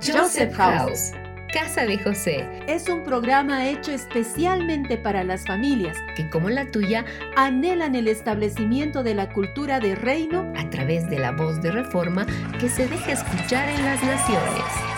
Joseph House. Casa de José. Es un programa hecho especialmente para las familias que, como la tuya, anhelan el establecimiento de la cultura de reino a través de la voz de reforma que se deja escuchar en las naciones.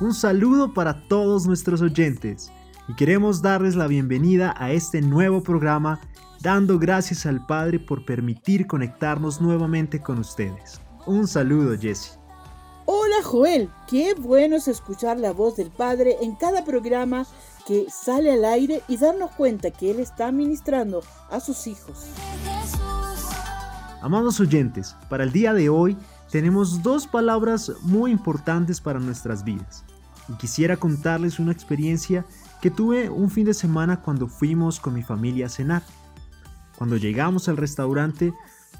Un saludo para todos nuestros oyentes y queremos darles la bienvenida a este nuevo programa dando gracias al Padre por permitir conectarnos nuevamente con ustedes. Un saludo Jesse. Hola Joel, qué bueno es escuchar la voz del Padre en cada programa que sale al aire y darnos cuenta que Él está ministrando a sus hijos. Amados oyentes, para el día de hoy tenemos dos palabras muy importantes para nuestras vidas. Y quisiera contarles una experiencia que tuve un fin de semana cuando fuimos con mi familia a cenar. Cuando llegamos al restaurante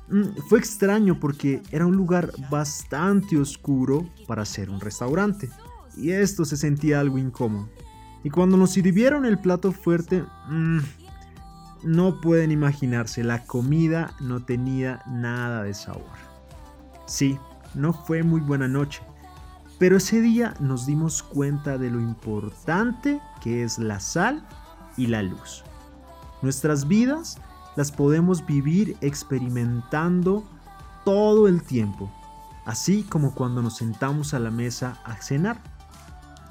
mm, fue extraño porque era un lugar bastante oscuro para ser un restaurante y esto se sentía algo incómodo. Y cuando nos sirvieron el plato fuerte, mmm, no pueden imaginarse, la comida no tenía nada de sabor. Sí, no fue muy buena noche, pero ese día nos dimos cuenta de lo importante que es la sal y la luz. Nuestras vidas las podemos vivir experimentando todo el tiempo, así como cuando nos sentamos a la mesa a cenar.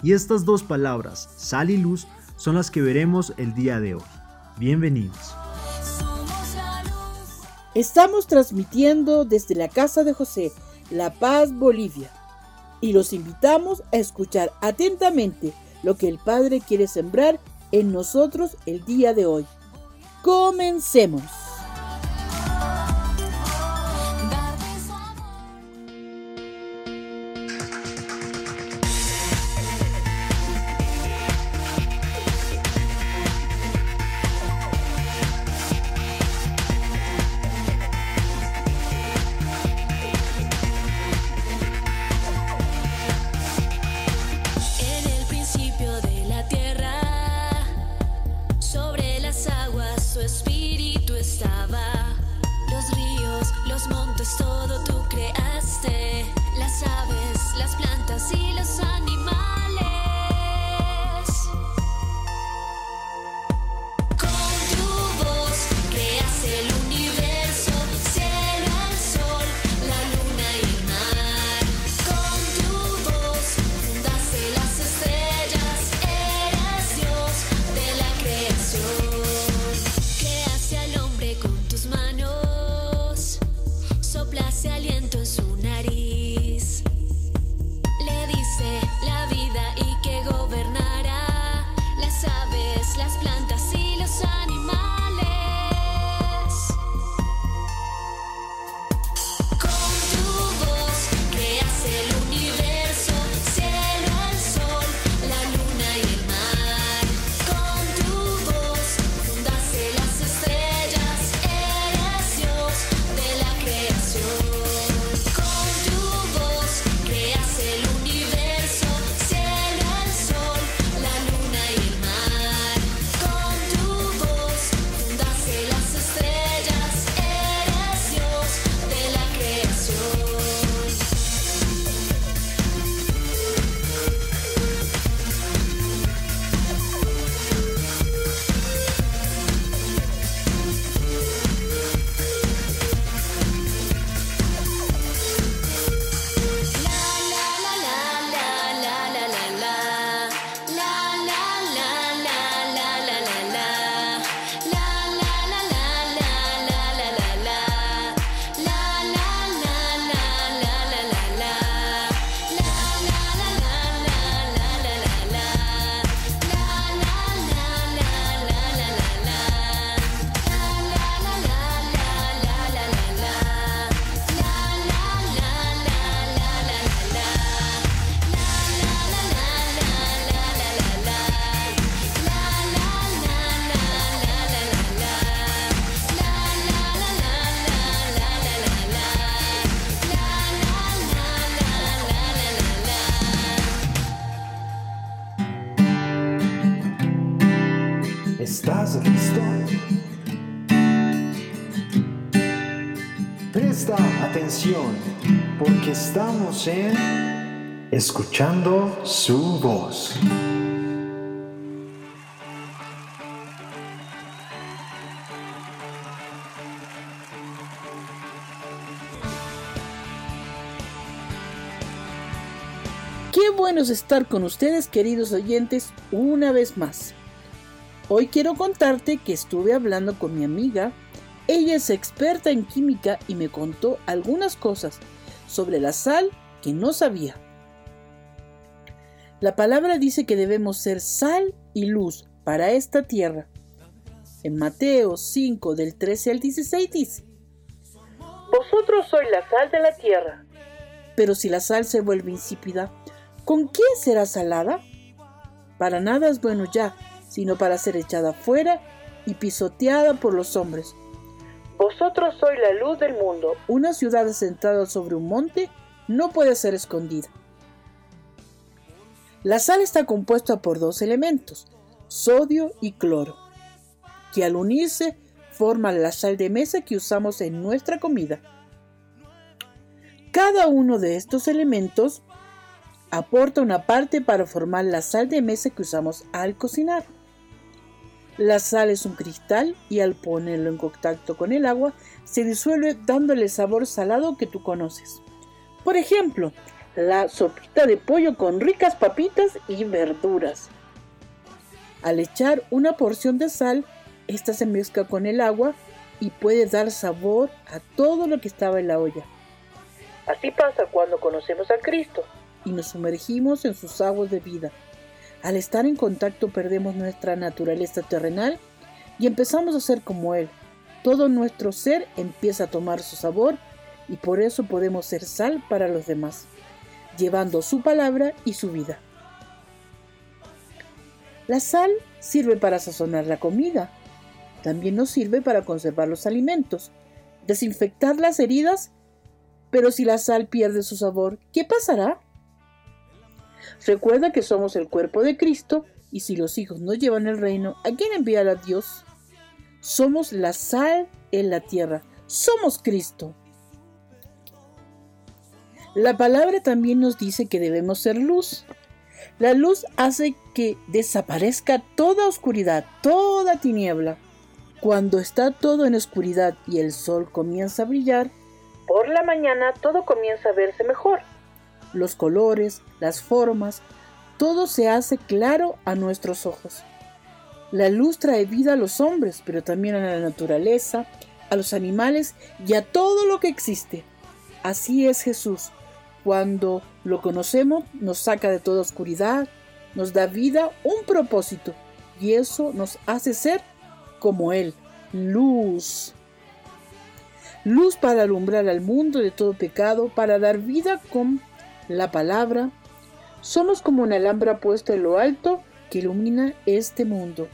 Y estas dos palabras, sal y luz, son las que veremos el día de hoy. Bienvenidos. Estamos transmitiendo desde la casa de José, La Paz, Bolivia, y los invitamos a escuchar atentamente lo que el Padre quiere sembrar en nosotros el día de hoy. Comencemos. Escuchando su voz. Qué bueno es estar con ustedes, queridos oyentes, una vez más. Hoy quiero contarte que estuve hablando con mi amiga. Ella es experta en química y me contó algunas cosas sobre la sal que no sabía. La palabra dice que debemos ser sal y luz para esta tierra. En Mateo 5 del 13 al 16 dice, Vosotros sois la sal de la tierra. Pero si la sal se vuelve insípida, ¿con qué será salada? Para nada es bueno ya, sino para ser echada fuera y pisoteada por los hombres. Vosotros sois la luz del mundo. Una ciudad asentada sobre un monte no puede ser escondida. La sal está compuesta por dos elementos, sodio y cloro, que al unirse forman la sal de mesa que usamos en nuestra comida. Cada uno de estos elementos aporta una parte para formar la sal de mesa que usamos al cocinar. La sal es un cristal y al ponerlo en contacto con el agua se disuelve dándole el sabor salado que tú conoces. Por ejemplo, la sopita de pollo con ricas papitas y verduras. Al echar una porción de sal, esta se mezcla con el agua y puede dar sabor a todo lo que estaba en la olla. Así pasa cuando conocemos a Cristo y nos sumergimos en sus aguas de vida. Al estar en contacto perdemos nuestra naturaleza terrenal y empezamos a ser como Él. Todo nuestro ser empieza a tomar su sabor y por eso podemos ser sal para los demás, llevando su palabra y su vida. La sal sirve para sazonar la comida. También nos sirve para conservar los alimentos, desinfectar las heridas, pero si la sal pierde su sabor, ¿qué pasará? Recuerda que somos el cuerpo de Cristo y si los hijos no llevan el reino, ¿a quién enviará Dios? Somos la sal en la tierra. Somos Cristo. La palabra también nos dice que debemos ser luz. La luz hace que desaparezca toda oscuridad, toda tiniebla. Cuando está todo en oscuridad y el sol comienza a brillar, por la mañana todo comienza a verse mejor los colores, las formas, todo se hace claro a nuestros ojos. La luz trae vida a los hombres, pero también a la naturaleza, a los animales y a todo lo que existe. Así es Jesús. Cuando lo conocemos, nos saca de toda oscuridad, nos da vida, un propósito, y eso nos hace ser como Él, luz. Luz para alumbrar al mundo de todo pecado, para dar vida con la palabra, somos como una alhambra puesta en lo alto que ilumina este mundo.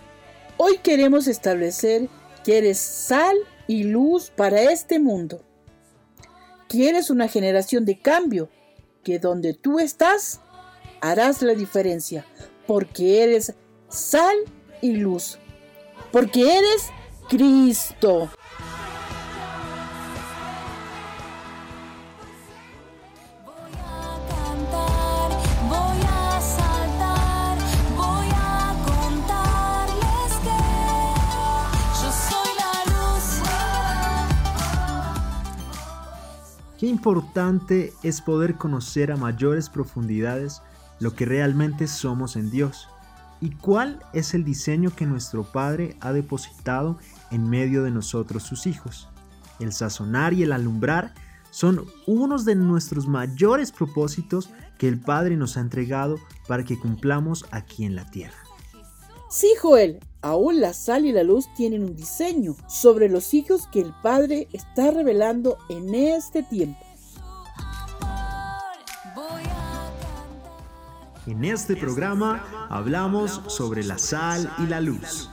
Hoy queremos establecer que eres sal y luz para este mundo. Quieres una generación de cambio, que donde tú estás harás la diferencia, porque eres sal y luz, porque eres Cristo. Qué importante es poder conocer a mayores profundidades lo que realmente somos en Dios y cuál es el diseño que nuestro Padre ha depositado en medio de nosotros sus hijos. El sazonar y el alumbrar son unos de nuestros mayores propósitos que el Padre nos ha entregado para que cumplamos aquí en la tierra. Sí, Joel, aún la sal y la luz tienen un diseño sobre los hijos que el Padre está revelando en este tiempo. En este programa hablamos sobre la sal y la luz.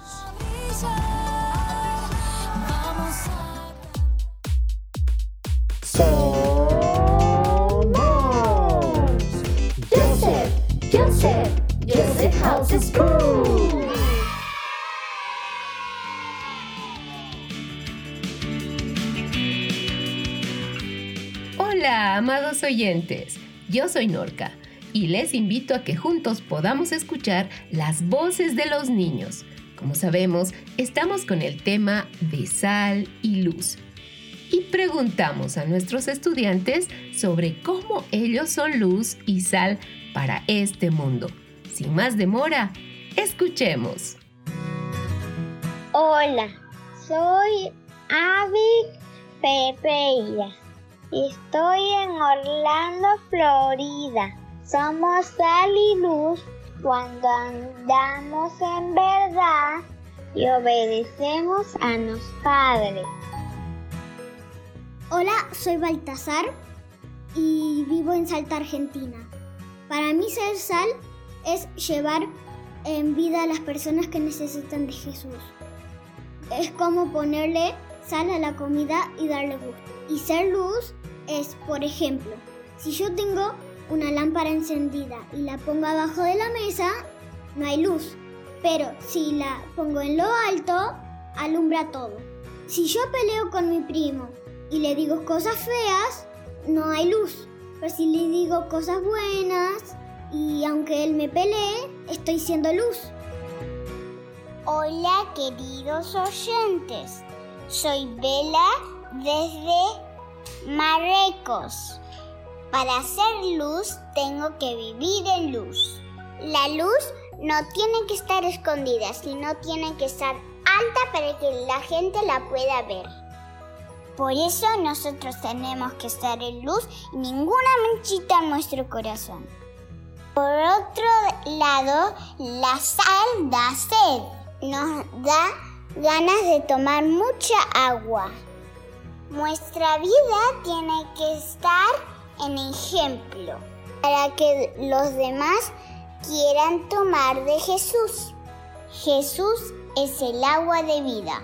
School. amados oyentes, yo soy Norca y les invito a que juntos podamos escuchar las voces de los niños. Como sabemos, estamos con el tema de sal y luz. Y preguntamos a nuestros estudiantes sobre cómo ellos son luz y sal para este mundo. Sin más demora, escuchemos. Hola, soy Avi Pereira y estoy en Orlando, Florida. Somos sal y luz cuando andamos en verdad y obedecemos a los padres. Hola, soy Baltasar y vivo en Salta, Argentina. Para mí ser sal es llevar en vida a las personas que necesitan de Jesús. Es como ponerle sal a la comida y darle gusto. Y ser luz es, por ejemplo, si yo tengo una lámpara encendida y la pongo abajo de la mesa, no hay luz. Pero si la pongo en lo alto, alumbra todo. Si yo peleo con mi primo y le digo cosas feas, no hay luz. Pero si le digo cosas buenas y aunque él me pelee, estoy siendo luz. Hola queridos oyentes, soy Bella desde Marruecos. Para ser luz tengo que vivir en luz. La luz no tiene que estar escondida, sino tiene que estar alta para que la gente la pueda ver. Por eso nosotros tenemos que estar en luz y ninguna manchita en nuestro corazón. Por otro lado, la sal da sed. Nos da ganas de tomar mucha agua. Nuestra vida tiene que estar en ejemplo para que los demás quieran tomar de Jesús. Jesús es el agua de vida.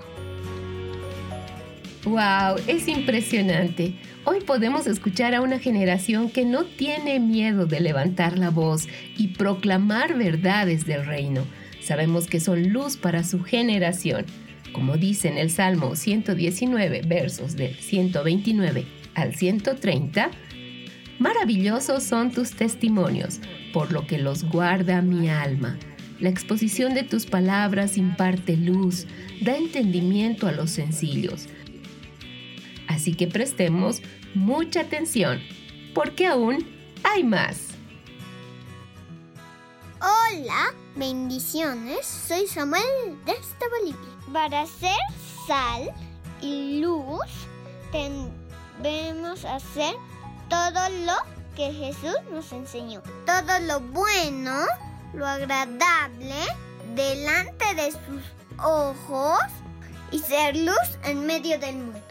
¡Wow! Es impresionante. Hoy podemos escuchar a una generación que no tiene miedo de levantar la voz y proclamar verdades del reino. Sabemos que son luz para su generación. Como dice en el Salmo 119, versos del 129 al 130, Maravillosos son tus testimonios, por lo que los guarda mi alma. La exposición de tus palabras imparte luz, da entendimiento a los sencillos. Así que prestemos mucha atención, porque aún hay más. Hola, bendiciones. Soy Samuel desde Bolivia. Para ser sal y luz debemos hacer todo lo que Jesús nos enseñó. Todo lo bueno, lo agradable delante de sus ojos y ser luz en medio del mundo.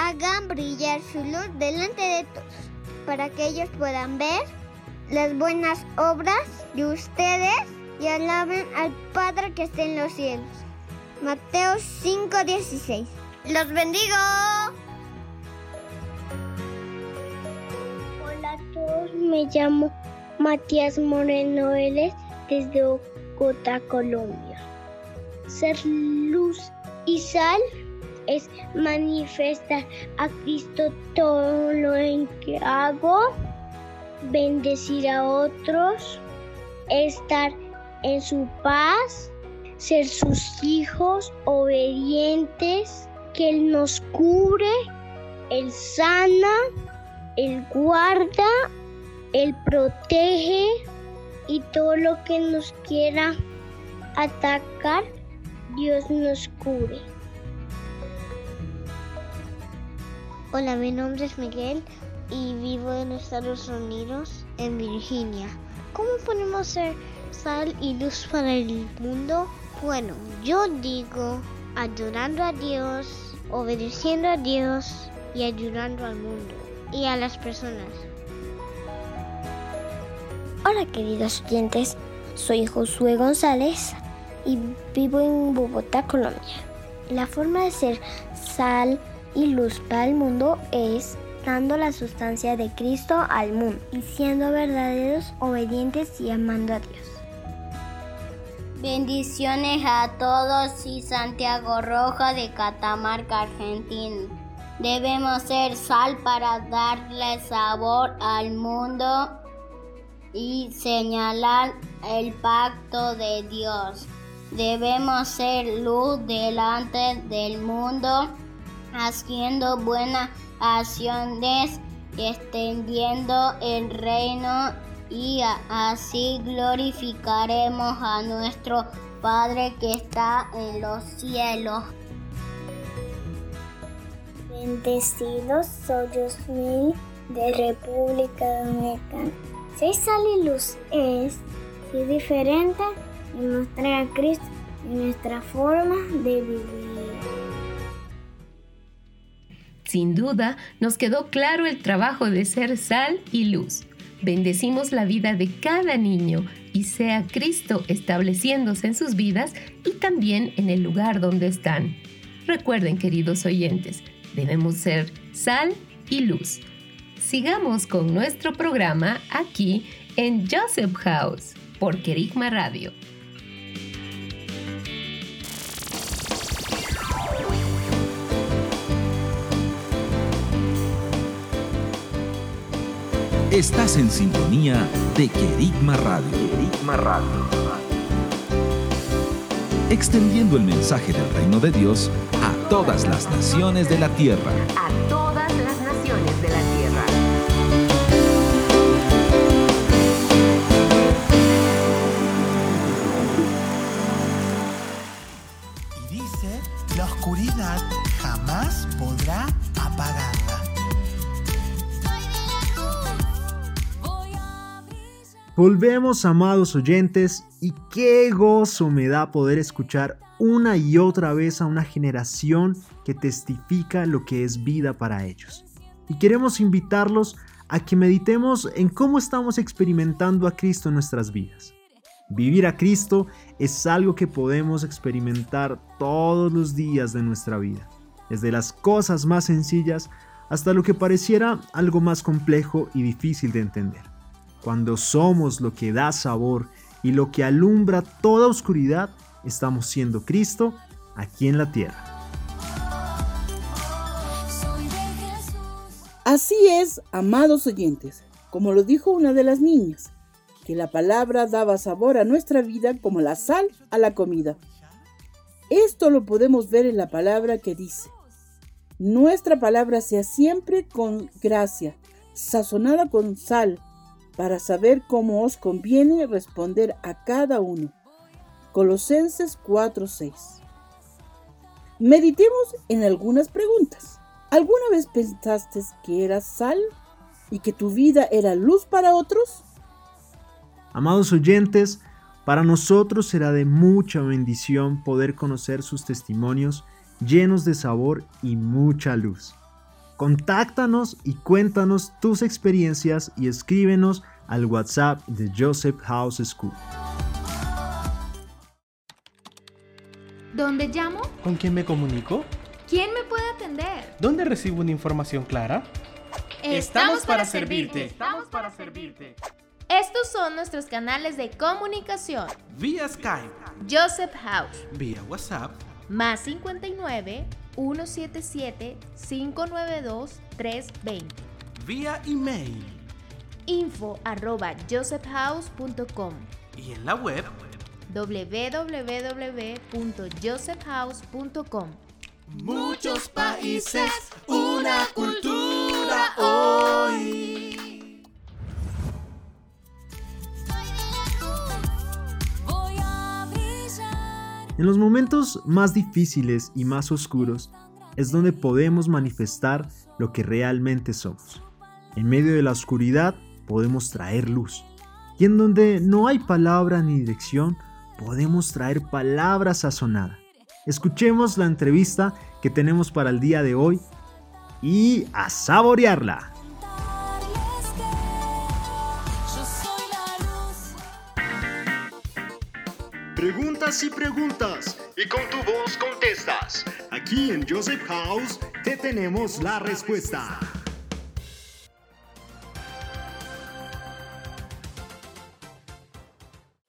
Hagan brillar su luz delante de todos para que ellos puedan ver las buenas obras de ustedes y alaben al Padre que está en los cielos. Mateo 5:16. Los bendigo. Hola a todos, me llamo Matías Moreno desde Bogotá, Colombia. Ser luz y sal es manifestar a Cristo todo lo en que hago, bendecir a otros, estar en su paz, ser sus hijos obedientes, que Él nos cubre, Él sana, Él guarda, Él protege y todo lo que nos quiera atacar, Dios nos cubre. Hola, mi nombre es Miguel y vivo en Estados Unidos, en Virginia. ¿Cómo podemos ser sal y luz para el mundo? Bueno, yo digo ayudando a Dios, obedeciendo a Dios y ayudando al mundo y a las personas. Hola queridos oyentes, soy Josué González y vivo en Bogotá, Colombia. La forma de ser sal y luz para el mundo es dando la sustancia de Cristo al mundo y siendo verdaderos, obedientes y amando a Dios. Bendiciones a todos y Santiago Roja de Catamarca, Argentina. Debemos ser sal para darle sabor al mundo y señalar el pacto de Dios. Debemos ser luz delante del mundo, haciendo buenas acciones, extendiendo el reino y así glorificaremos a nuestro Padre que está en los cielos. Bendecidos soy Osmil de República Dominicana. Ser sal luz es diferente y mostrar a Cristo en nuestra forma de vivir. Sin duda, nos quedó claro el trabajo de ser sal y luz. Bendecimos la vida de cada niño y sea Cristo estableciéndose en sus vidas y también en el lugar donde están. Recuerden, queridos oyentes, debemos ser sal y luz. Sigamos con nuestro programa aquí en Joseph House por Kerigma Radio. Estás en sintonía de Querigma Radio. Extendiendo el mensaje del reino de Dios a todas las naciones de la tierra. A todas las naciones de la tierra. Y dice, la oscuridad jamás podrá Volvemos, amados oyentes, y qué gozo me da poder escuchar una y otra vez a una generación que testifica lo que es vida para ellos. Y queremos invitarlos a que meditemos en cómo estamos experimentando a Cristo en nuestras vidas. Vivir a Cristo es algo que podemos experimentar todos los días de nuestra vida, desde las cosas más sencillas hasta lo que pareciera algo más complejo y difícil de entender. Cuando somos lo que da sabor y lo que alumbra toda oscuridad, estamos siendo Cristo aquí en la tierra. Así es, amados oyentes, como lo dijo una de las niñas, que la palabra daba sabor a nuestra vida como la sal a la comida. Esto lo podemos ver en la palabra que dice, nuestra palabra sea siempre con gracia, sazonada con sal, para saber cómo os conviene responder a cada uno. Colosenses 4:6. Meditemos en algunas preguntas. ¿Alguna vez pensaste que eras sal y que tu vida era luz para otros? Amados oyentes, para nosotros será de mucha bendición poder conocer sus testimonios llenos de sabor y mucha luz. Contáctanos y cuéntanos tus experiencias y escríbenos al WhatsApp de Joseph House School. ¿Dónde llamo? ¿Con quién me comunico? ¿Quién me puede atender? ¿Dónde recibo una información clara? Estamos para servirte. Estamos para servirte. Estos son nuestros canales de comunicación. Vía Skype, Joseph House, vía WhatsApp, más 59 177 592 320. vía email Info arroba josephhouse.com y en la web www.josephhouse.com Muchos países, una cultura hoy. En los momentos más difíciles y más oscuros es donde podemos manifestar lo que realmente somos. En medio de la oscuridad podemos traer luz. Y en donde no hay palabra ni dirección, podemos traer palabra sazonada. Escuchemos la entrevista que tenemos para el día de hoy y a saborearla. Preguntas y preguntas y con tu voz contestas. Aquí en Joseph House te tenemos la respuesta.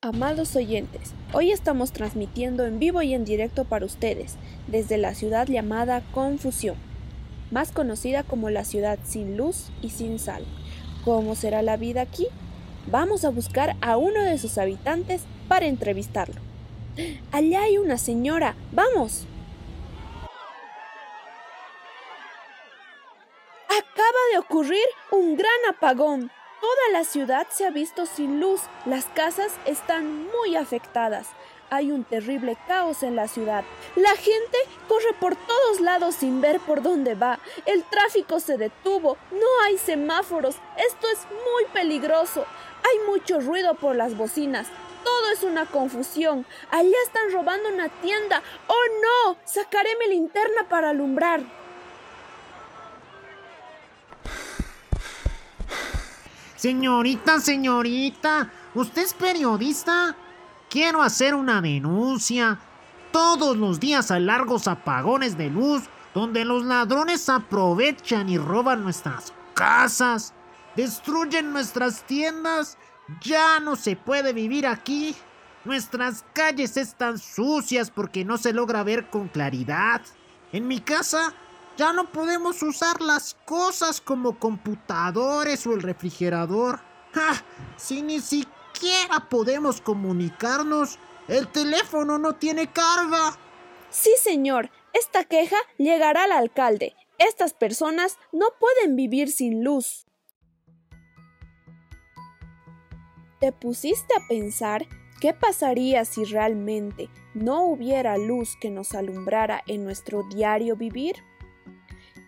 Amados oyentes, hoy estamos transmitiendo en vivo y en directo para ustedes desde la ciudad llamada Confusión. más conocida como la ciudad sin luz y sin sal. ¿Cómo será la vida aquí? Vamos a buscar a uno de sus habitantes para entrevistarlo. Allá hay una señora. ¡Vamos! Acaba de ocurrir un gran apagón. Toda la ciudad se ha visto sin luz. Las casas están muy afectadas. Hay un terrible caos en la ciudad. La gente corre por todos lados sin ver por dónde va. El tráfico se detuvo. No hay semáforos. Esto es muy peligroso. Hay mucho ruido por las bocinas. Todo es una confusión. Allá están robando una tienda. ¡Oh no! Sacaré mi linterna para alumbrar. Señorita, señorita, ¿usted es periodista? Quiero hacer una denuncia. Todos los días hay largos apagones de luz donde los ladrones aprovechan y roban nuestras casas, destruyen nuestras tiendas. Ya no se puede vivir aquí. Nuestras calles están sucias porque no se logra ver con claridad. En mi casa ya no podemos usar las cosas como computadores o el refrigerador. ¡Ja! Si ni siquiera podemos comunicarnos, el teléfono no tiene carga. Sí, señor. Esta queja llegará al alcalde. Estas personas no pueden vivir sin luz. ¿Te pusiste a pensar qué pasaría si realmente no hubiera luz que nos alumbrara en nuestro diario vivir?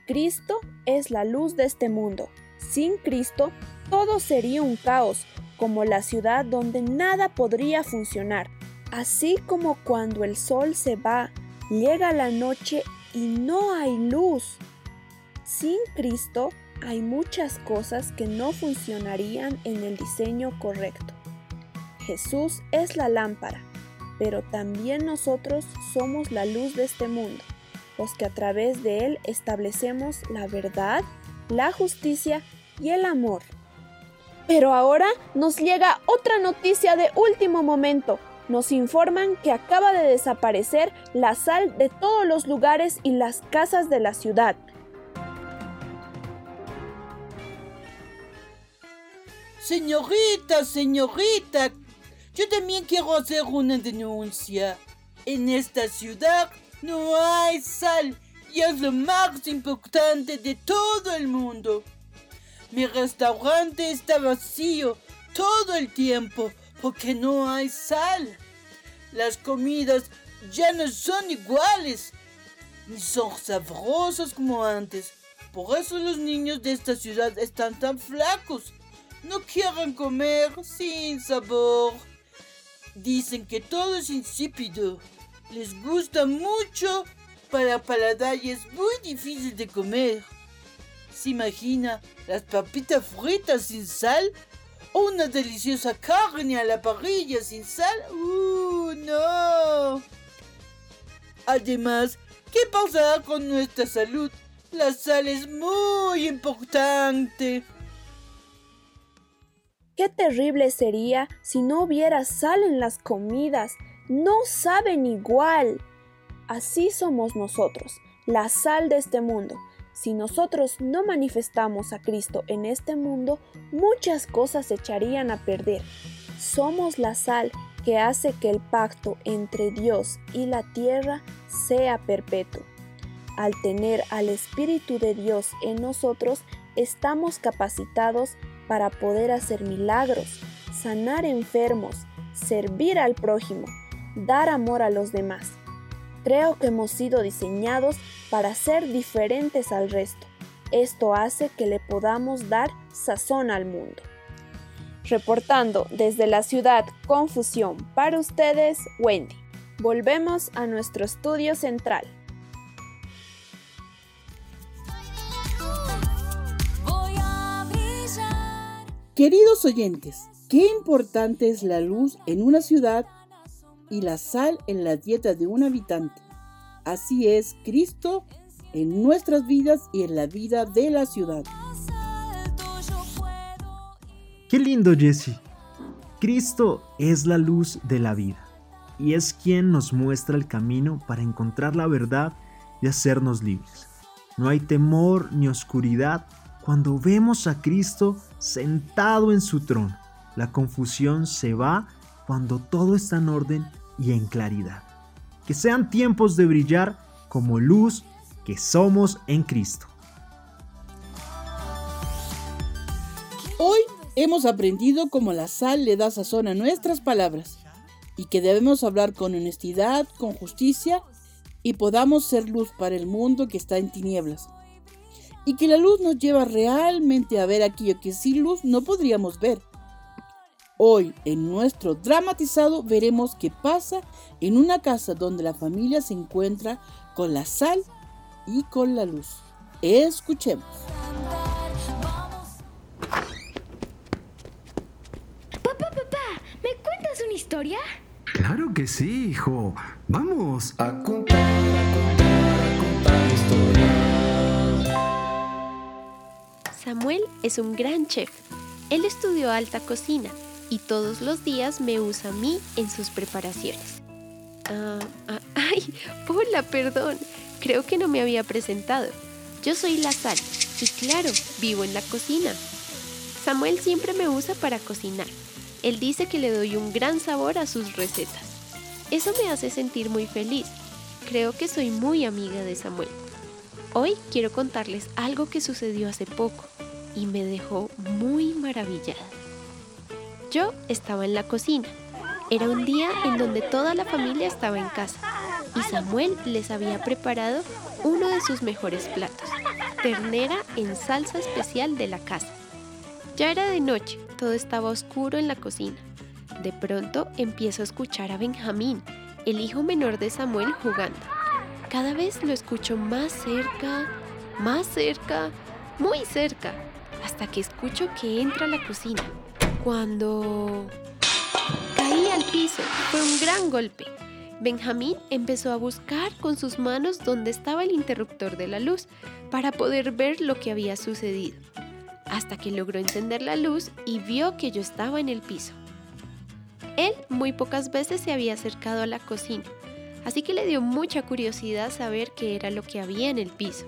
Cristo es la luz de este mundo. Sin Cristo, todo sería un caos, como la ciudad donde nada podría funcionar. Así como cuando el sol se va, llega la noche y no hay luz. Sin Cristo hay muchas cosas que no funcionarían en el diseño correcto. Jesús es la lámpara, pero también nosotros somos la luz de este mundo los que a través de él establecemos la verdad, la justicia y el amor. Pero ahora nos llega otra noticia de último momento. Nos informan que acaba de desaparecer la sal de todos los lugares y las casas de la ciudad. Señorita, señorita, yo también quiero hacer una denuncia. En esta ciudad no hay sal y es lo más importante de todo el mundo. Mi restaurante está vacío todo el tiempo porque no hay sal. Las comidas ya no son iguales, ni son sabrosas como antes. Por eso los niños de esta ciudad están tan flacos. No quieren comer sin sabor. Dicen que todo es insípido les gusta mucho para paladar y es muy difícil de comer. ¿Se imagina las papitas fritas sin sal? ¿O una deliciosa carne a la parrilla sin sal? ¡Uh, no! Además, ¿qué pasará con nuestra salud? La sal es muy importante. Qué terrible sería si no hubiera sal en las comidas no saben igual. Así somos nosotros, la sal de este mundo. Si nosotros no manifestamos a Cristo en este mundo, muchas cosas se echarían a perder. Somos la sal que hace que el pacto entre Dios y la tierra sea perpetuo. Al tener al Espíritu de Dios en nosotros, estamos capacitados para poder hacer milagros, sanar enfermos, servir al prójimo, dar amor a los demás. Creo que hemos sido diseñados para ser diferentes al resto. Esto hace que le podamos dar sazón al mundo. Reportando desde la ciudad Confusión para ustedes, Wendy. Volvemos a nuestro estudio central. Queridos oyentes, qué importante es la luz en una ciudad y la sal en la dieta de un habitante. Así es Cristo en nuestras vidas y en la vida de la ciudad. Qué lindo, Jesse. Cristo es la luz de la vida y es quien nos muestra el camino para encontrar la verdad y hacernos libres. No hay temor ni oscuridad cuando vemos a Cristo sentado en su trono. La confusión se va cuando todo está en orden y en claridad. Que sean tiempos de brillar como luz que somos en Cristo. Hoy hemos aprendido cómo la sal le da sazón a nuestras palabras y que debemos hablar con honestidad, con justicia y podamos ser luz para el mundo que está en tinieblas. Y que la luz nos lleva realmente a ver aquello que sin luz no podríamos ver. Hoy en nuestro dramatizado veremos qué pasa en una casa donde la familia se encuentra con la sal y con la luz. Escuchemos. Papá, papá, ¿me cuentas una historia? Claro que sí, hijo. Vamos a contar, a contar, a contar historias. Samuel es un gran chef. Él estudió alta cocina y todos los días me usa a mí en sus preparaciones. Ah, ah, ay, hola, perdón. Creo que no me había presentado. Yo soy la sal y claro, vivo en la cocina. Samuel siempre me usa para cocinar. Él dice que le doy un gran sabor a sus recetas. Eso me hace sentir muy feliz. Creo que soy muy amiga de Samuel. Hoy quiero contarles algo que sucedió hace poco y me dejó muy maravillada. Yo estaba en la cocina. Era un día en donde toda la familia estaba en casa y Samuel les había preparado uno de sus mejores platos, ternera en salsa especial de la casa. Ya era de noche, todo estaba oscuro en la cocina. De pronto empiezo a escuchar a Benjamín, el hijo menor de Samuel, jugando. Cada vez lo escucho más cerca, más cerca, muy cerca, hasta que escucho que entra a la cocina. Cuando caí al piso, fue un gran golpe. Benjamín empezó a buscar con sus manos dónde estaba el interruptor de la luz para poder ver lo que había sucedido, hasta que logró encender la luz y vio que yo estaba en el piso. Él muy pocas veces se había acercado a la cocina, así que le dio mucha curiosidad saber qué era lo que había en el piso.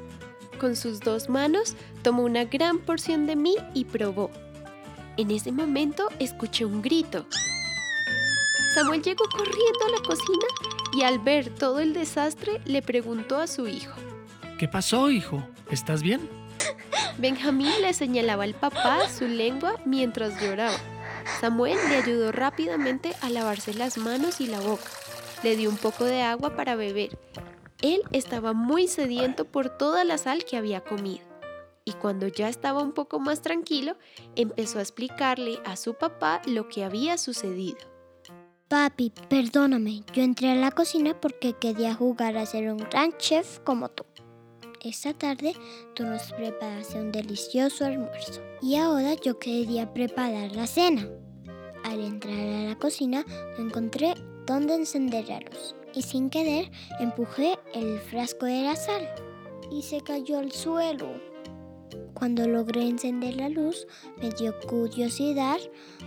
Con sus dos manos tomó una gran porción de mí y probó. En ese momento escuché un grito. Samuel llegó corriendo a la cocina y al ver todo el desastre le preguntó a su hijo. ¿Qué pasó, hijo? ¿Estás bien? Benjamín le señalaba al papá su lengua mientras lloraba. Samuel le ayudó rápidamente a lavarse las manos y la boca. Le dio un poco de agua para beber. Él estaba muy sediento por toda la sal que había comido. Y cuando ya estaba un poco más tranquilo, empezó a explicarle a su papá lo que había sucedido. Papi, perdóname, yo entré a la cocina porque quería jugar a ser un gran chef como tú. Esta tarde tú nos preparaste un delicioso almuerzo y ahora yo quería preparar la cena. Al entrar a la cocina encontré dónde encender la luz y sin querer empujé el frasco de la sal y se cayó al suelo. Cuando logré encender la luz me dio curiosidad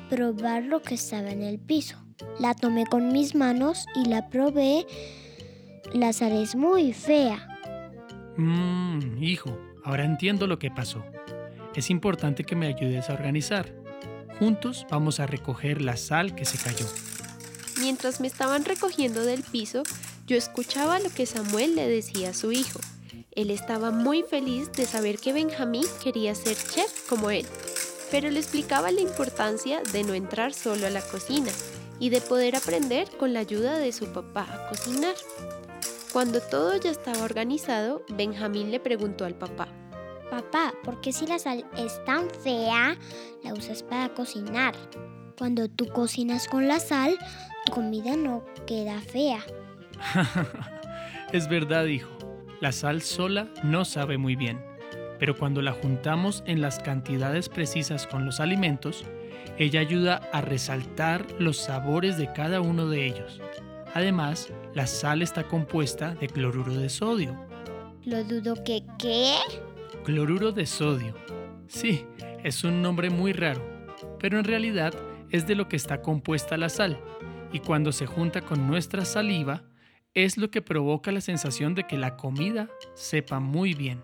probar lo que estaba en el piso. La tomé con mis manos y la probé. La sal es muy fea. Mmm, hijo, ahora entiendo lo que pasó. Es importante que me ayudes a organizar. Juntos vamos a recoger la sal que se cayó. Mientras me estaban recogiendo del piso, yo escuchaba lo que Samuel le decía a su hijo. Él estaba muy feliz de saber que Benjamín quería ser chef como él, pero le explicaba la importancia de no entrar solo a la cocina y de poder aprender con la ayuda de su papá a cocinar. Cuando todo ya estaba organizado, Benjamín le preguntó al papá, Papá, ¿por qué si la sal es tan fea, la usas para cocinar? Cuando tú cocinas con la sal, comida no queda fea. es verdad, hijo. La sal sola no sabe muy bien, pero cuando la juntamos en las cantidades precisas con los alimentos, ella ayuda a resaltar los sabores de cada uno de ellos. Además, la sal está compuesta de cloruro de sodio. Lo dudo que qué? Cloruro de sodio. Sí, es un nombre muy raro, pero en realidad es de lo que está compuesta la sal, y cuando se junta con nuestra saliva, es lo que provoca la sensación de que la comida sepa muy bien.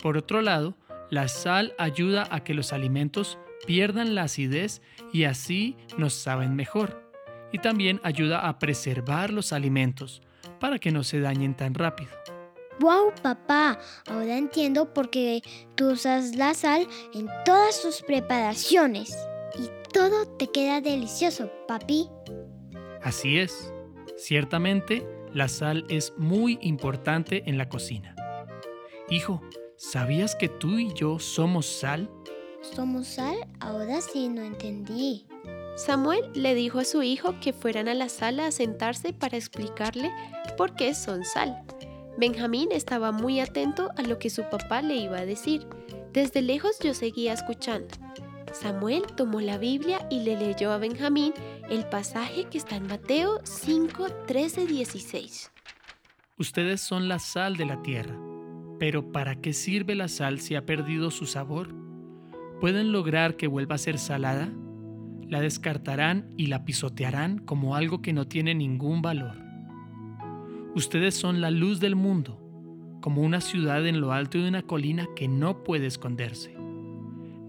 Por otro lado, la sal ayuda a que los alimentos pierdan la acidez y así nos saben mejor. Y también ayuda a preservar los alimentos para que no se dañen tan rápido. ¡Wow, papá! Ahora entiendo por qué tú usas la sal en todas tus preparaciones. Y todo te queda delicioso, papi. Así es. Ciertamente, la sal es muy importante en la cocina. Hijo, ¿sabías que tú y yo somos sal? ¿Somos sal? Ahora sí no entendí. Samuel le dijo a su hijo que fueran a la sala a sentarse para explicarle por qué son sal. Benjamín estaba muy atento a lo que su papá le iba a decir. Desde lejos yo seguía escuchando. Samuel tomó la Biblia y le leyó a Benjamín el pasaje que está en Mateo 5, 13, 16. Ustedes son la sal de la tierra, pero ¿para qué sirve la sal si ha perdido su sabor? ¿Pueden lograr que vuelva a ser salada? La descartarán y la pisotearán como algo que no tiene ningún valor. Ustedes son la luz del mundo, como una ciudad en lo alto de una colina que no puede esconderse.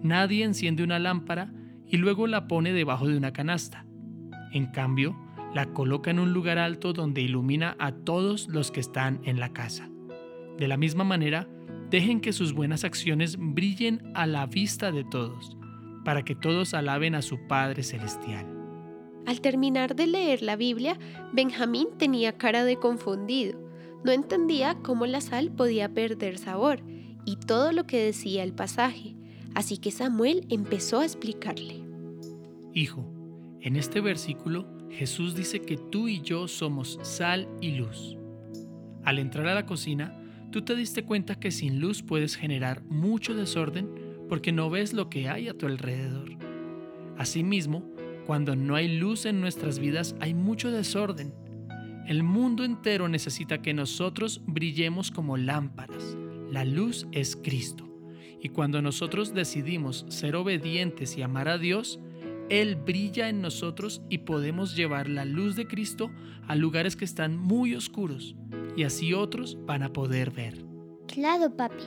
Nadie enciende una lámpara y luego la pone debajo de una canasta. En cambio, la coloca en un lugar alto donde ilumina a todos los que están en la casa. De la misma manera, dejen que sus buenas acciones brillen a la vista de todos, para que todos alaben a su Padre Celestial. Al terminar de leer la Biblia, Benjamín tenía cara de confundido. No entendía cómo la sal podía perder sabor y todo lo que decía el pasaje. Así que Samuel empezó a explicarle. Hijo, en este versículo Jesús dice que tú y yo somos sal y luz. Al entrar a la cocina, tú te diste cuenta que sin luz puedes generar mucho desorden porque no ves lo que hay a tu alrededor. Asimismo, cuando no hay luz en nuestras vidas hay mucho desorden. El mundo entero necesita que nosotros brillemos como lámparas. La luz es Cristo. Y cuando nosotros decidimos ser obedientes y amar a Dios, Él brilla en nosotros y podemos llevar la luz de Cristo a lugares que están muy oscuros y así otros van a poder ver. Claro, papi.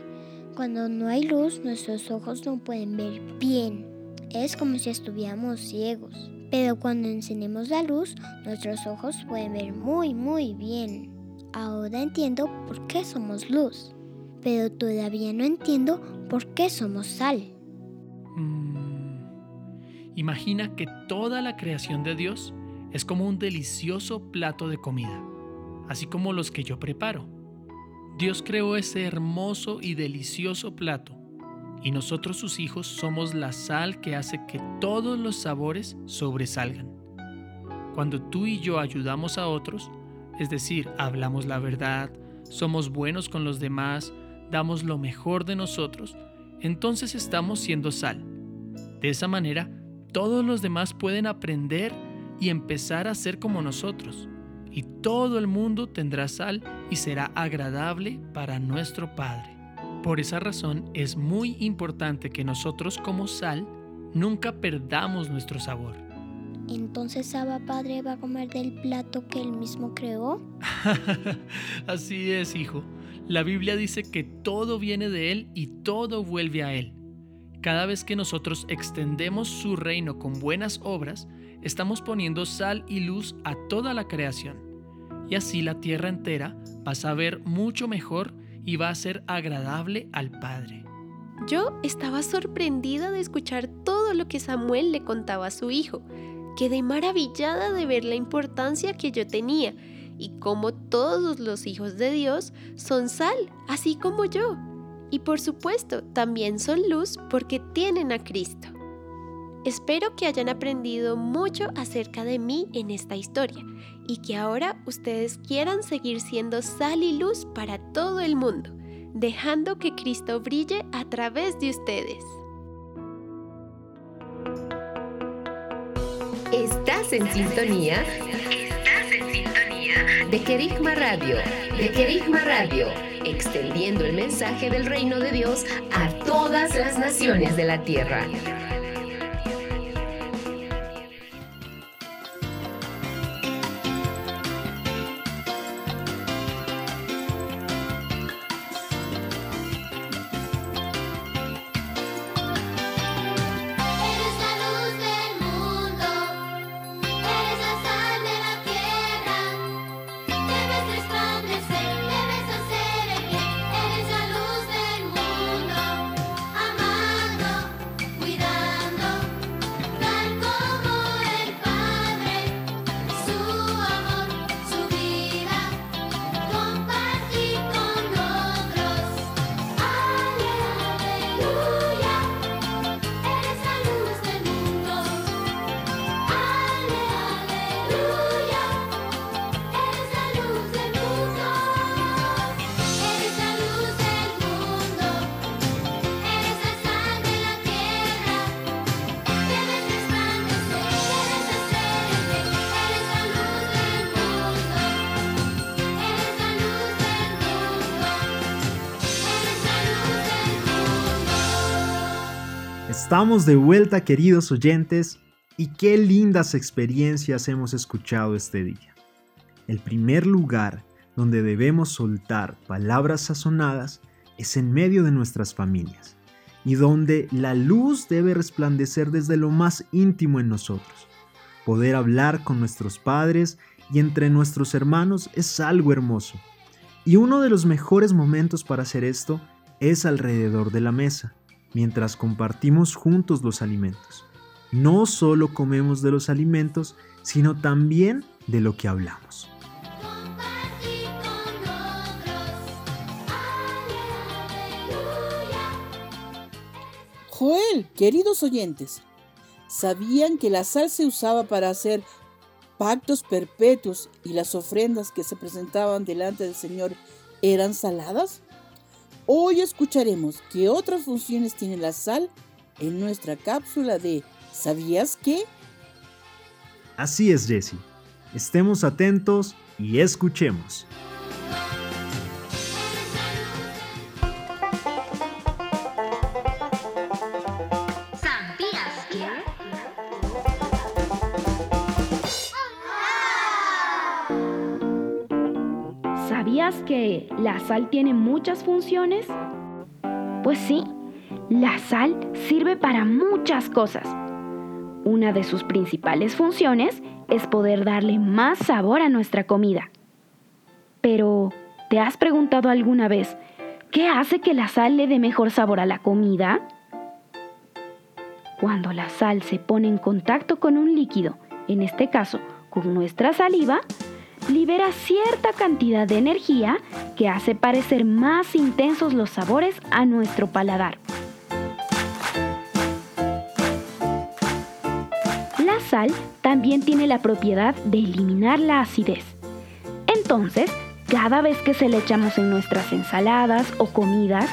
Cuando no hay luz, nuestros ojos no pueden ver bien. Es como si estuviéramos ciegos. Pero cuando encendemos la luz, nuestros ojos pueden ver muy, muy bien. Ahora entiendo por qué somos luz. Pero todavía no entiendo por qué somos sal. Imagina que toda la creación de Dios es como un delicioso plato de comida, así como los que yo preparo. Dios creó ese hermoso y delicioso plato, y nosotros sus hijos somos la sal que hace que todos los sabores sobresalgan. Cuando tú y yo ayudamos a otros, es decir, hablamos la verdad, somos buenos con los demás, damos lo mejor de nosotros, entonces estamos siendo sal. De esa manera, todos los demás pueden aprender y empezar a ser como nosotros. Y todo el mundo tendrá sal y será agradable para nuestro Padre. Por esa razón es muy importante que nosotros como sal nunca perdamos nuestro sabor. Entonces Abba Padre va a comer del plato que él mismo creó. Así es, hijo. La Biblia dice que todo viene de Él y todo vuelve a Él. Cada vez que nosotros extendemos su reino con buenas obras, estamos poniendo sal y luz a toda la creación. Y así la tierra entera va a saber mucho mejor y va a ser agradable al Padre. Yo estaba sorprendida de escuchar todo lo que Samuel le contaba a su hijo. Quedé maravillada de ver la importancia que yo tenía y cómo todos los hijos de Dios son sal, así como yo. Y por supuesto, también son luz porque tienen a Cristo. Espero que hayan aprendido mucho acerca de mí en esta historia y que ahora ustedes quieran seguir siendo sal y luz para todo el mundo, dejando que Cristo brille a través de ustedes. Estás en sintonía. De Querigma Radio. De Querigma Radio. Extendiendo el mensaje del reino de Dios a todas las naciones de la tierra. Estamos de vuelta queridos oyentes y qué lindas experiencias hemos escuchado este día. El primer lugar donde debemos soltar palabras sazonadas es en medio de nuestras familias y donde la luz debe resplandecer desde lo más íntimo en nosotros. Poder hablar con nuestros padres y entre nuestros hermanos es algo hermoso. Y uno de los mejores momentos para hacer esto es alrededor de la mesa, mientras compartimos juntos los alimentos. No solo comemos de los alimentos, sino también de lo que hablamos. Joel, queridos oyentes, ¿sabían que la sal se usaba para hacer pactos perpetuos y las ofrendas que se presentaban delante del Señor eran saladas? Hoy escucharemos qué otras funciones tiene la sal en nuestra cápsula de ¿Sabías qué? Así es, Jesse. Estemos atentos y escuchemos. Sal tiene muchas funciones? Pues sí, la sal sirve para muchas cosas. Una de sus principales funciones es poder darle más sabor a nuestra comida. Pero, ¿te has preguntado alguna vez qué hace que la sal le dé mejor sabor a la comida? Cuando la sal se pone en contacto con un líquido, en este caso con nuestra saliva, libera cierta cantidad de energía que hace parecer más intensos los sabores a nuestro paladar. La sal también tiene la propiedad de eliminar la acidez. Entonces, cada vez que se le echamos en nuestras ensaladas o comidas,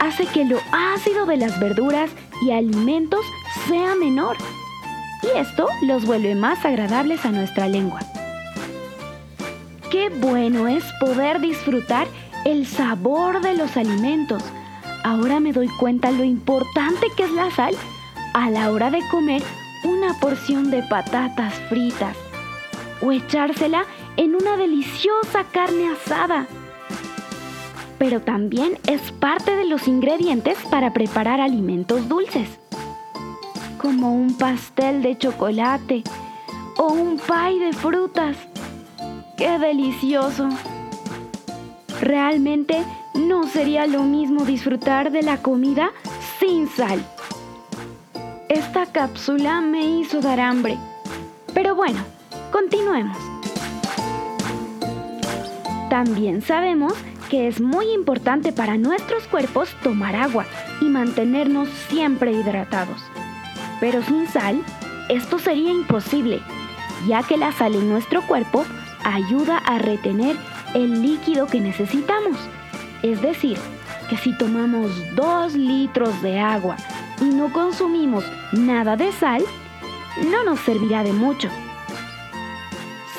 hace que lo ácido de las verduras y alimentos sea menor. Y esto los vuelve más agradables a nuestra lengua. Qué bueno es poder disfrutar el sabor de los alimentos. Ahora me doy cuenta lo importante que es la sal a la hora de comer una porción de patatas fritas o echársela en una deliciosa carne asada. Pero también es parte de los ingredientes para preparar alimentos dulces, como un pastel de chocolate o un pie de frutas. ¡Qué delicioso! Realmente no sería lo mismo disfrutar de la comida sin sal. Esta cápsula me hizo dar hambre. Pero bueno, continuemos. También sabemos que es muy importante para nuestros cuerpos tomar agua y mantenernos siempre hidratados. Pero sin sal, esto sería imposible, ya que la sal en nuestro cuerpo ayuda a retener el líquido que necesitamos. Es decir, que si tomamos 2 litros de agua y no consumimos nada de sal, no nos servirá de mucho.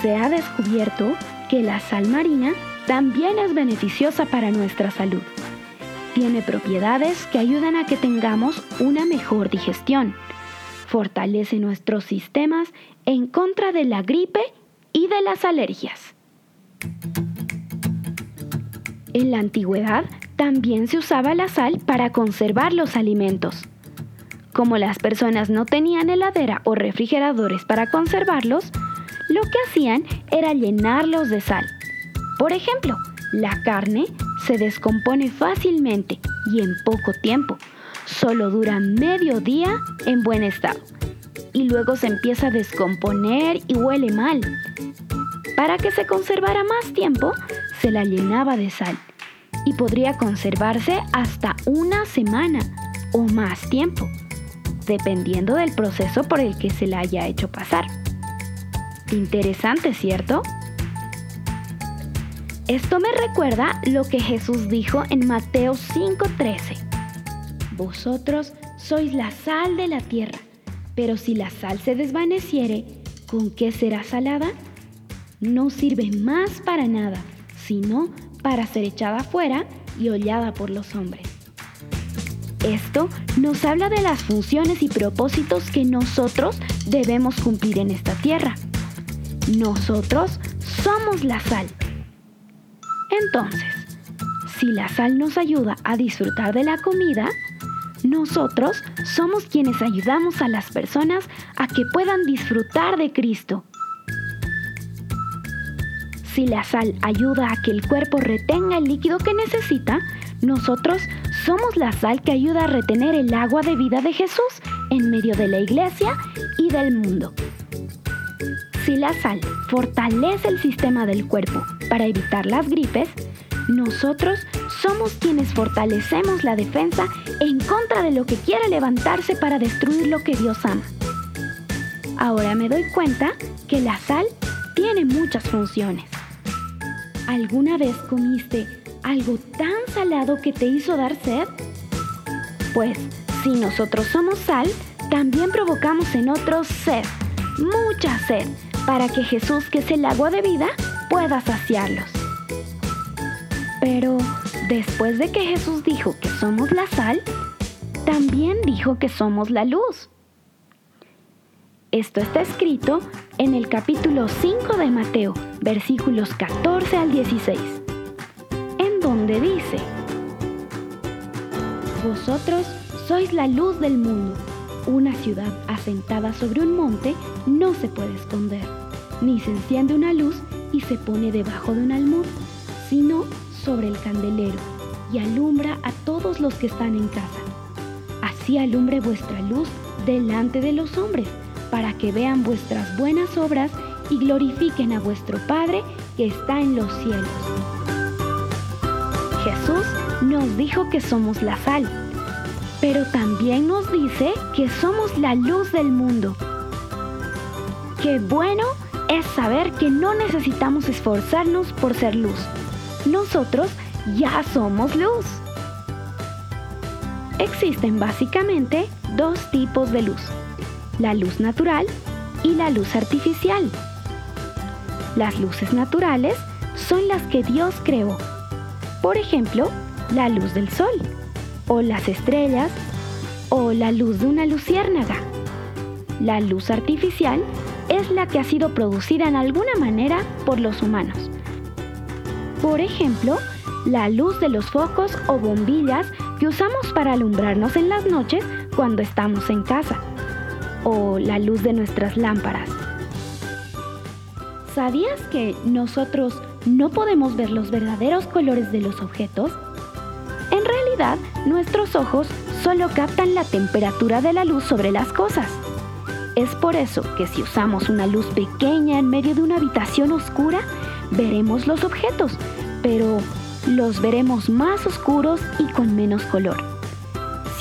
Se ha descubierto que la sal marina también es beneficiosa para nuestra salud. Tiene propiedades que ayudan a que tengamos una mejor digestión. Fortalece nuestros sistemas en contra de la gripe y de las alergias. En la antigüedad también se usaba la sal para conservar los alimentos. Como las personas no tenían heladera o refrigeradores para conservarlos, lo que hacían era llenarlos de sal. Por ejemplo, la carne se descompone fácilmente y en poco tiempo. Solo dura medio día en buen estado. Y luego se empieza a descomponer y huele mal. Para que se conservara más tiempo, se la llenaba de sal. Y podría conservarse hasta una semana o más tiempo, dependiendo del proceso por el que se la haya hecho pasar. Interesante, ¿cierto? Esto me recuerda lo que Jesús dijo en Mateo 5:13. Vosotros sois la sal de la tierra, pero si la sal se desvaneciere, ¿con qué será salada? No sirve más para nada, sino para ser echada afuera y hollada por los hombres. Esto nos habla de las funciones y propósitos que nosotros debemos cumplir en esta tierra. Nosotros somos la sal. Entonces, si la sal nos ayuda a disfrutar de la comida, nosotros somos quienes ayudamos a las personas a que puedan disfrutar de Cristo. Si la sal ayuda a que el cuerpo retenga el líquido que necesita, nosotros somos la sal que ayuda a retener el agua de vida de Jesús en medio de la iglesia y del mundo. Si la sal fortalece el sistema del cuerpo para evitar las gripes, nosotros somos quienes fortalecemos la defensa en contra de lo que quiera levantarse para destruir lo que Dios ama. Ahora me doy cuenta que la sal tiene muchas funciones. ¿Alguna vez comiste algo tan salado que te hizo dar sed? Pues si nosotros somos sal, también provocamos en otros sed, mucha sed, para que Jesús, que es el agua de vida, pueda saciarlos. Pero después de que Jesús dijo que somos la sal, también dijo que somos la luz. Esto está escrito en el capítulo 5 de Mateo, versículos 14 al 16, en donde dice, Vosotros sois la luz del mundo. Una ciudad asentada sobre un monte no se puede esconder, ni se enciende una luz y se pone debajo de un almud, sino sobre el candelero, y alumbra a todos los que están en casa. Así alumbre vuestra luz delante de los hombres, para que vean vuestras buenas obras y glorifiquen a vuestro Padre que está en los cielos. Jesús nos dijo que somos la sal, pero también nos dice que somos la luz del mundo. Qué bueno es saber que no necesitamos esforzarnos por ser luz. Nosotros ya somos luz. Existen básicamente dos tipos de luz, la luz natural y la luz artificial. Las luces naturales son las que Dios creó. Por ejemplo, la luz del sol, o las estrellas, o la luz de una luciérnaga. La luz artificial es la que ha sido producida en alguna manera por los humanos. Por ejemplo, la luz de los focos o bombillas que usamos para alumbrarnos en las noches cuando estamos en casa, o la luz de nuestras lámparas. ¿Sabías que nosotros no podemos ver los verdaderos colores de los objetos? En realidad, nuestros ojos solo captan la temperatura de la luz sobre las cosas. Es por eso que si usamos una luz pequeña en medio de una habitación oscura, veremos los objetos, pero los veremos más oscuros y con menos color.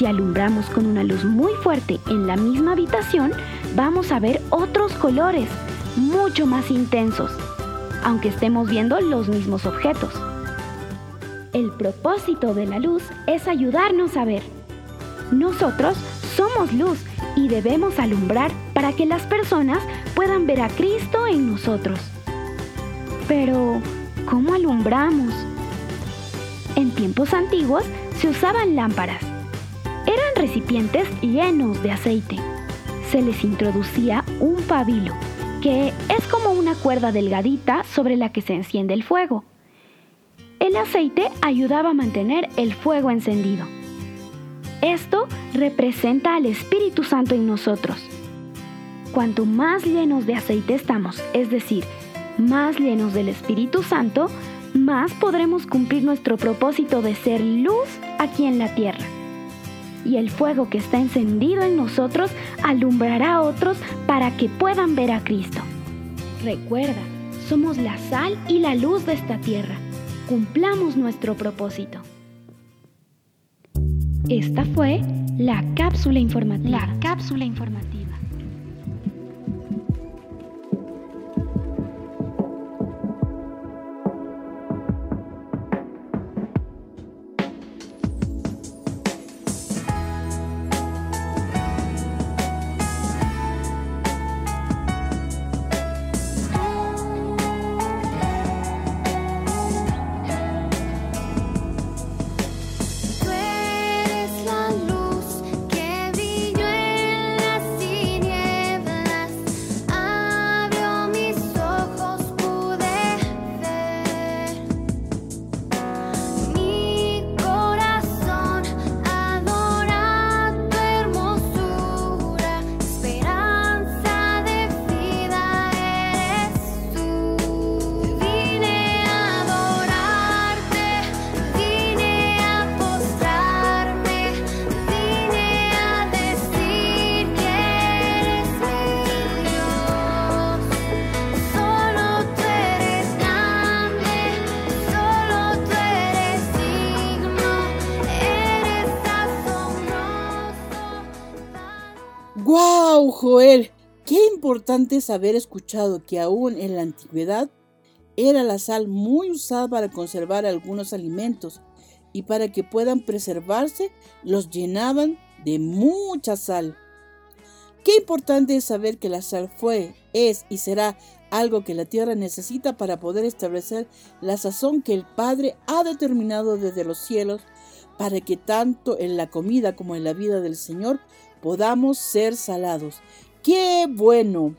Si alumbramos con una luz muy fuerte en la misma habitación, vamos a ver otros colores, mucho más intensos, aunque estemos viendo los mismos objetos. El propósito de la luz es ayudarnos a ver. Nosotros somos luz y debemos alumbrar para que las personas puedan ver a Cristo en nosotros. Pero, ¿cómo alumbramos? En tiempos antiguos se usaban lámparas. Eran recipientes llenos de aceite. Se les introducía un pabilo, que es como una cuerda delgadita sobre la que se enciende el fuego. El aceite ayudaba a mantener el fuego encendido. Esto representa al Espíritu Santo en nosotros. Cuanto más llenos de aceite estamos, es decir, más llenos del Espíritu Santo, más podremos cumplir nuestro propósito de ser luz aquí en la tierra. Y el fuego que está encendido en nosotros alumbrará a otros para que puedan ver a Cristo. Recuerda, somos la sal y la luz de esta tierra. Cumplamos nuestro propósito. Esta fue la cápsula informativa. La cápsula informativa. Importante es haber escuchado que aún en la antigüedad era la sal muy usada para conservar algunos alimentos y para que puedan preservarse los llenaban de mucha sal. Qué importante es saber que la sal fue, es y será algo que la tierra necesita para poder establecer la sazón que el Padre ha determinado desde los cielos para que tanto en la comida como en la vida del Señor podamos ser salados. ¡Qué bueno!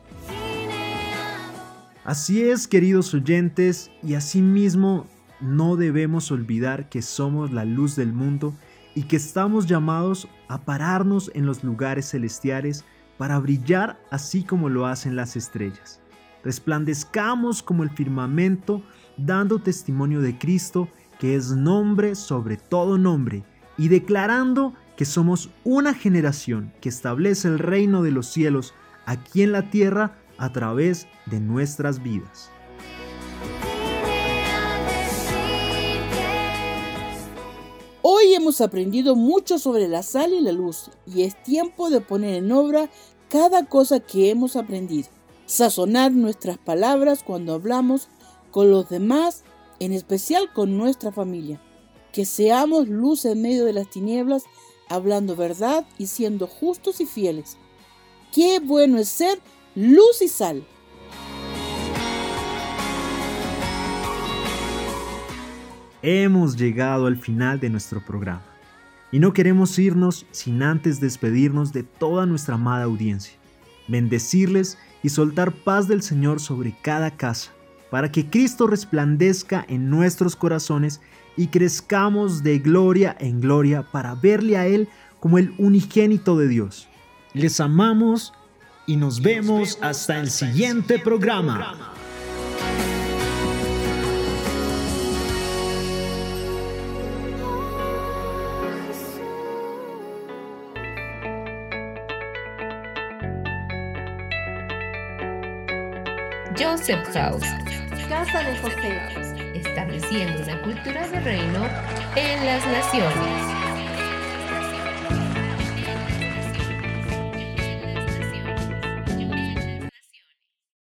Así es, queridos oyentes, y asimismo no debemos olvidar que somos la luz del mundo y que estamos llamados a pararnos en los lugares celestiales para brillar así como lo hacen las estrellas. Resplandezcamos como el firmamento, dando testimonio de Cristo, que es nombre sobre todo nombre, y declarando somos una generación que establece el reino de los cielos aquí en la tierra a través de nuestras vidas. Hoy hemos aprendido mucho sobre la sal y la luz y es tiempo de poner en obra cada cosa que hemos aprendido. Sazonar nuestras palabras cuando hablamos con los demás, en especial con nuestra familia. Que seamos luz en medio de las tinieblas, hablando verdad y siendo justos y fieles. Qué bueno es ser luz y sal. Hemos llegado al final de nuestro programa y no queremos irnos sin antes despedirnos de toda nuestra amada audiencia, bendecirles y soltar paz del Señor sobre cada casa, para que Cristo resplandezca en nuestros corazones y crezcamos de gloria en gloria para verle a Él como el unigénito de Dios. Les amamos y nos vemos hasta el siguiente programa. Joseph House, Casa de José. Estableciendo una cultura de reino en las naciones.